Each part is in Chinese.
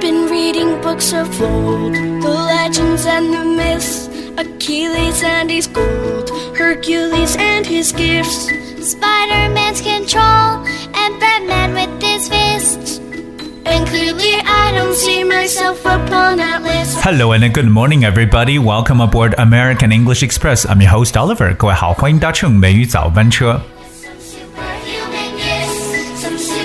been reading books of old, the legends and the myths, Achilles and his gold, Hercules and his gifts, Spider Man's control, and Batman with his fists. and clearly I don't see myself upon that list. Hello and good morning, everybody. Welcome aboard American English Express. I'm your host Oliver. 各位好，欢迎搭乘美语早班车。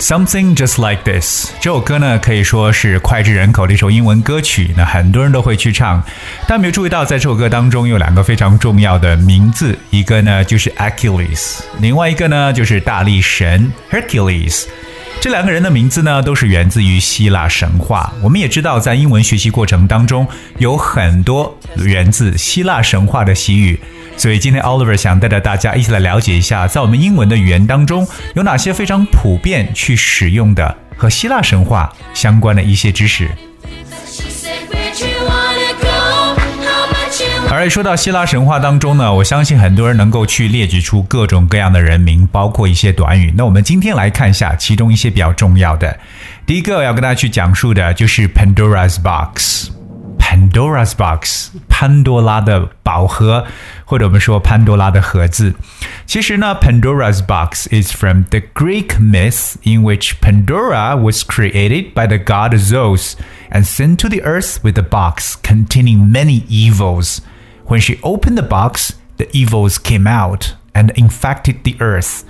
Something just like this，这首歌呢可以说是脍炙人口的一首英文歌曲，那很多人都会去唱。但没有注意到，在这首歌当中有两个非常重要的名字，一个呢就是 Achilles，另外一个呢就是大力神 Hercules。这两个人的名字呢，都是源自于希腊神话。我们也知道，在英文学习过程当中，有很多源自希腊神话的习语。所以今天 Oliver 想带着大家一起来了解一下，在我们英文的语言当中，有哪些非常普遍去使用的和希腊神话相关的一些知识。而说到希腊神话当中呢，我相信很多人能够去列举出各种各样的人名，包括一些短语。那我们今天来看一下其中一些比较重要的。第一个要跟大家去讲述的就是 Pandora's Box。Pandora's Box，潘多拉的宝盒，或者我们说潘多拉的盒子。其实呢，Pandora's Box is from the Greek myth in which Pandora was created by the god Zeus and sent to the earth with a box containing many evils. When she opened the box, the evils came out and infected the earth.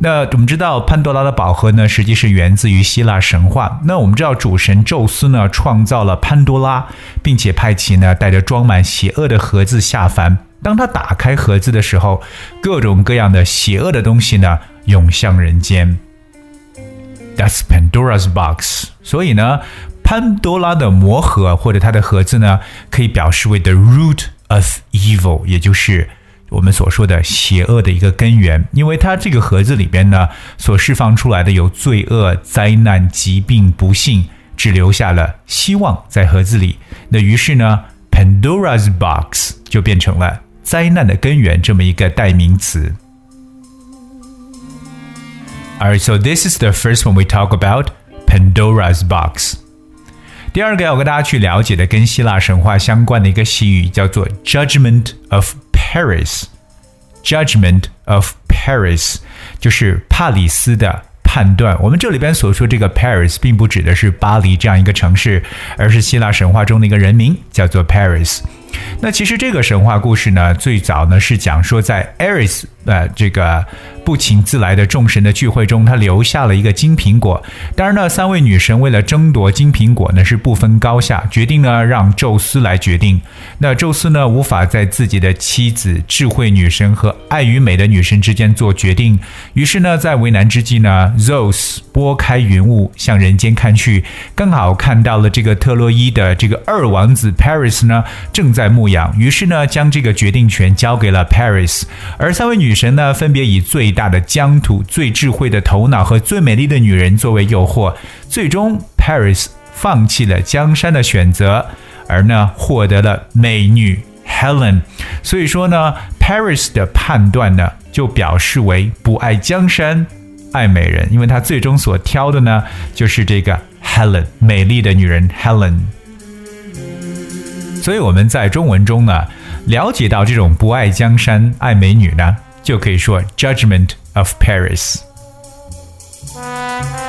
那我们知道潘多拉的宝盒呢，实际是源自于希腊神话。那我们知道主神宙斯呢，创造了潘多拉，并且派其呢带着装满邪恶的盒子下凡。当他打开盒子的时候，各种各样的邪恶的东西呢涌向人间。That's Pandora's box。所以呢，潘多拉的魔盒或者它的盒子呢，可以表示为 the root of evil，也就是我们所说的邪恶的一个根源。因为它这个盒子里边呢，所释放出来的有罪恶、灾难、疾病、不幸，只留下了希望在盒子里。那于是呢，Pandora's box 就变成了灾难的根源这么一个代名词。Alright, so this is the first one we talk about Pandora's box. 第二个要跟大家去了解的跟希腊神话相关的一个习语叫做 Judgment of Paris。Judgment of Paris 就是帕里斯的判断。我们这里边所说这个 Paris 并不指的是巴黎这样一个城市，而是希腊神话中的一个人名，叫做 Paris。那其实这个神话故事呢，最早呢是讲说在 Ares 呃这个不请自来的众神的聚会中，他留下了一个金苹果。当然呢，三位女神为了争夺金苹果呢，是不分高下，决定呢让宙斯来决定。那宙斯呢无法在自己的妻子智慧女神和爱与美的女神之间做决定，于是呢在为难之际呢，Zeus 拨开云雾向人间看去，刚好看到了这个特洛伊的这个二王子 Paris 呢正在牧羊，于是呢将这个决定权交给了 Paris，而三位女神呢分别以最大的疆土、最智慧的头脑和最美丽的女人作为诱惑，最终 Paris 放弃了江山的选择，而呢获得了美女 Helen。所以说呢，Paris 的判断呢就表示为不爱江山。爱美人，因为他最终所挑的呢，就是这个 Helen，美丽的女人 Helen。所以我们在中文中呢，了解到这种不爱江山爱美女呢，就可以说 Judgment of Paris。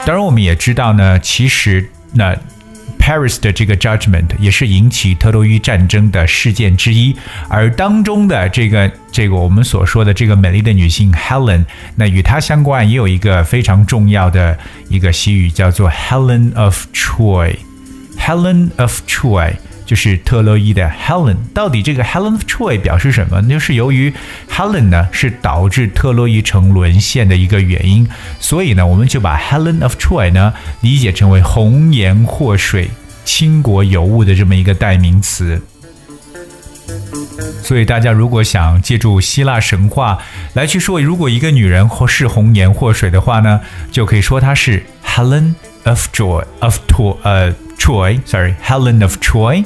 当然，我们也知道呢，其实那 Paris 的这个 Judgment 也是引起特洛伊战争的事件之一，而当中的这个这个我们所说的这个美丽的女性 Helen，那与她相关也有一个非常重要的一个西语，叫做 Helen of Troy。Helen of Troy 就是特洛伊的 Helen。到底这个 Helen of Troy 表示什么？就是由于 Helen 呢是导致特洛伊城沦陷的一个原因，所以呢我们就把 Helen of Troy 呢理解成为红颜祸水、倾国尤物的这么一个代名词。所以大家如果想借助希腊神话来去说，如果一个女人或是红颜祸水的话呢，就可以说她是 Helen of Troy of Troy，呃，Troy，sorry，Helen of Troy。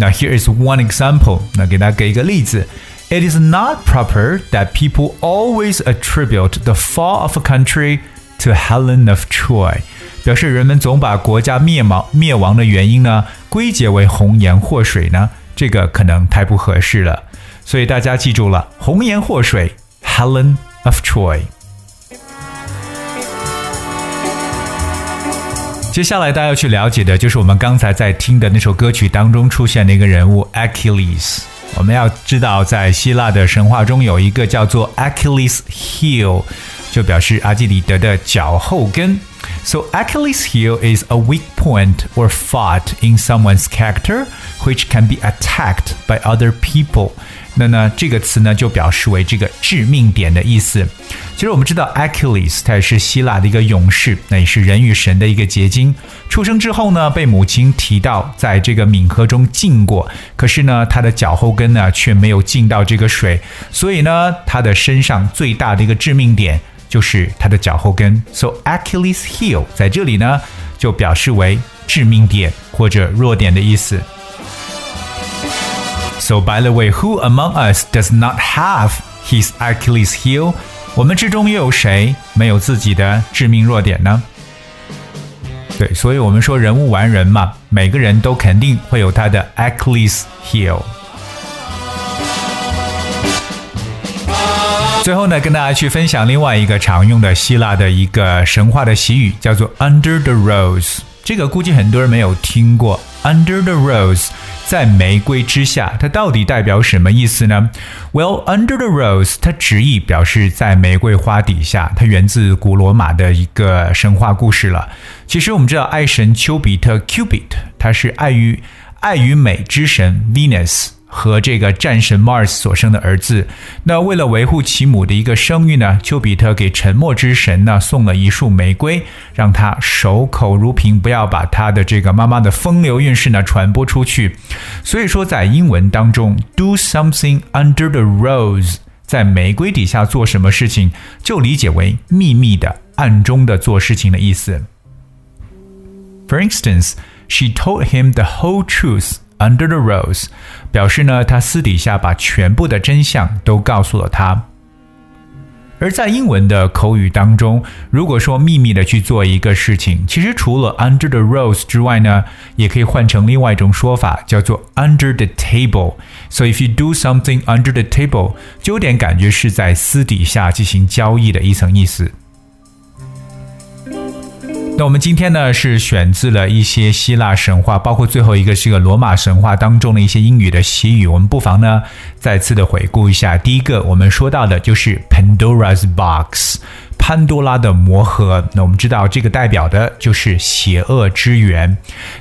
Now here is one example，那给大家给一个例子。It is not proper that people always attribute the fall of a country to Helen of Troy，表示人们总把国家灭亡灭亡的原因呢归结为红颜祸水呢，这个可能太不合适了。所以大家记住了，红颜祸水 Helen of Troy。 接下来大家要去了解的就是我们刚才在听的那首歌曲当中出现的一个人物 Achilles。我们要知道，在希腊的神话中有一个叫做 Achilles heel，就表示阿基里德的脚后跟。So Achilles heel is a weak point or fault in someone's character which can be attacked by other people. 那呢，这个词呢就表示为这个致命点的意思。其实我们知道，Achilles 他也是希腊的一个勇士，那也是人与神的一个结晶。出生之后呢，被母亲提到在这个冥河中浸过，可是呢，他的脚后跟呢却没有进到这个水，所以呢，他的身上最大的一个致命点就是他的脚后跟。So Achilles heel 在这里呢就表示为致命点或者弱点的意思。So by the way, who among us does not have his Achilles heel？我们之中又有谁没有自己的致命弱点呢？对，所以我们说人无完人嘛，每个人都肯定会有他的 Achilles heel。 最后呢，跟大家去分享另外一个常用的希腊的一个神话的习语，叫做 Under the Rose。这个估计很多人没有听过 Under the Rose。在玫瑰之下，它到底代表什么意思呢？Well, under the rose，它直译表示在玫瑰花底下，它源自古罗马的一个神话故事了。其实我们知道，爱神丘比特 （Cupid） 他是爱与爱与美之神 Venus。和这个战神 Mars 所生的儿子，那为了维护其母的一个声誉呢，丘比特给沉默之神呢送了一束玫瑰，让他守口如瓶，不要把他的这个妈妈的风流韵事呢传播出去。所以说，在英文当中，do something under the rose，在玫瑰底下做什么事情，就理解为秘密的、暗中的做事情的意思。For instance, she told him the whole truth. Under the rose，表示呢，他私底下把全部的真相都告诉了他。而在英文的口语当中，如果说秘密的去做一个事情，其实除了 under the rose 之外呢，也可以换成另外一种说法，叫做 under the table。So if you do something under the table，就有点感觉是在私底下进行交易的一层意思。那我们今天呢是选自了一些希腊神话，包括最后一个是个罗马神话当中的一些英语的习语，我们不妨呢再次的回顾一下。第一个我们说到的就是 Pandora's Box，潘多拉的魔盒。那我们知道这个代表的就是邪恶之源。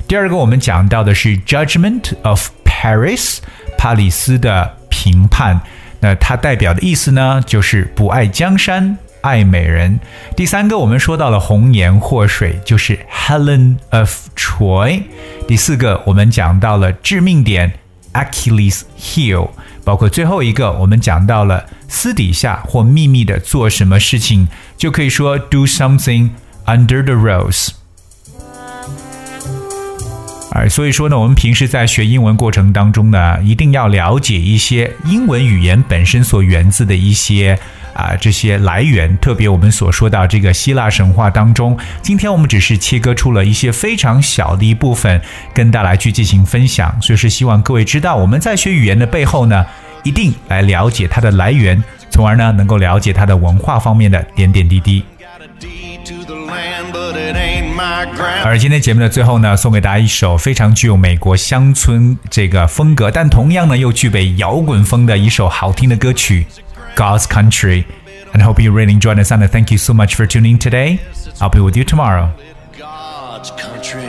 第二个我们讲到的是 Judgment of Paris，帕里斯的评判。那它代表的意思呢就是不爱江山。爱美人。第三个，我们说到了红颜祸水，就是 Helen of Troy。第四个，我们讲到了致命点 Achilles heel。包括最后一个，我们讲到了私底下或秘密的做什么事情，就可以说 do something under the rose。而所以说呢，我们平时在学英文过程当中呢，一定要了解一些英文语言本身所源自的一些。啊，这些来源，特别我们所说到这个希腊神话当中，今天我们只是切割出了一些非常小的一部分，跟大家去进行分享。所以是希望各位知道，我们在学语言的背后呢，一定来了解它的来源，从而呢能够了解它的文化方面的点点滴滴。而今天节目的最后呢，送给大家一首非常具有美国乡村这个风格，但同样呢又具备摇滚风的一首好听的歌曲。God's country. And hope you really enjoyed this. And thank you so much for tuning today. I'll be with you tomorrow. God's country.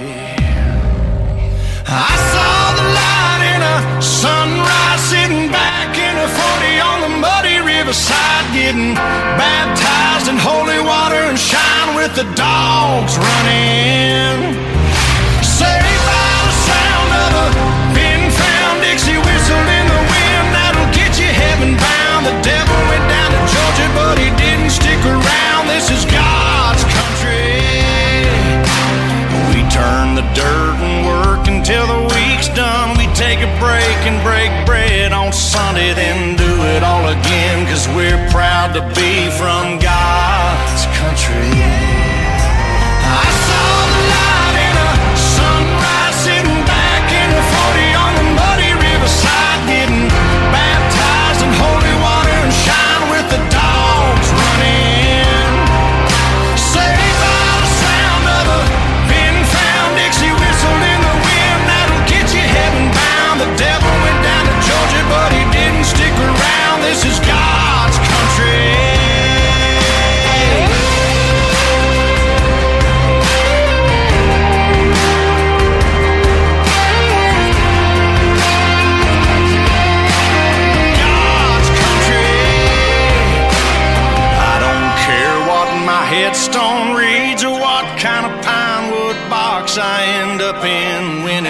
I saw the light in a sunrise sitting back in a 40 on the muddy riverside, getting baptized in holy water and shine with the dogs running.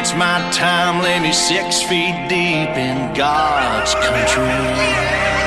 It's my time. Lay me six feet deep in God's country.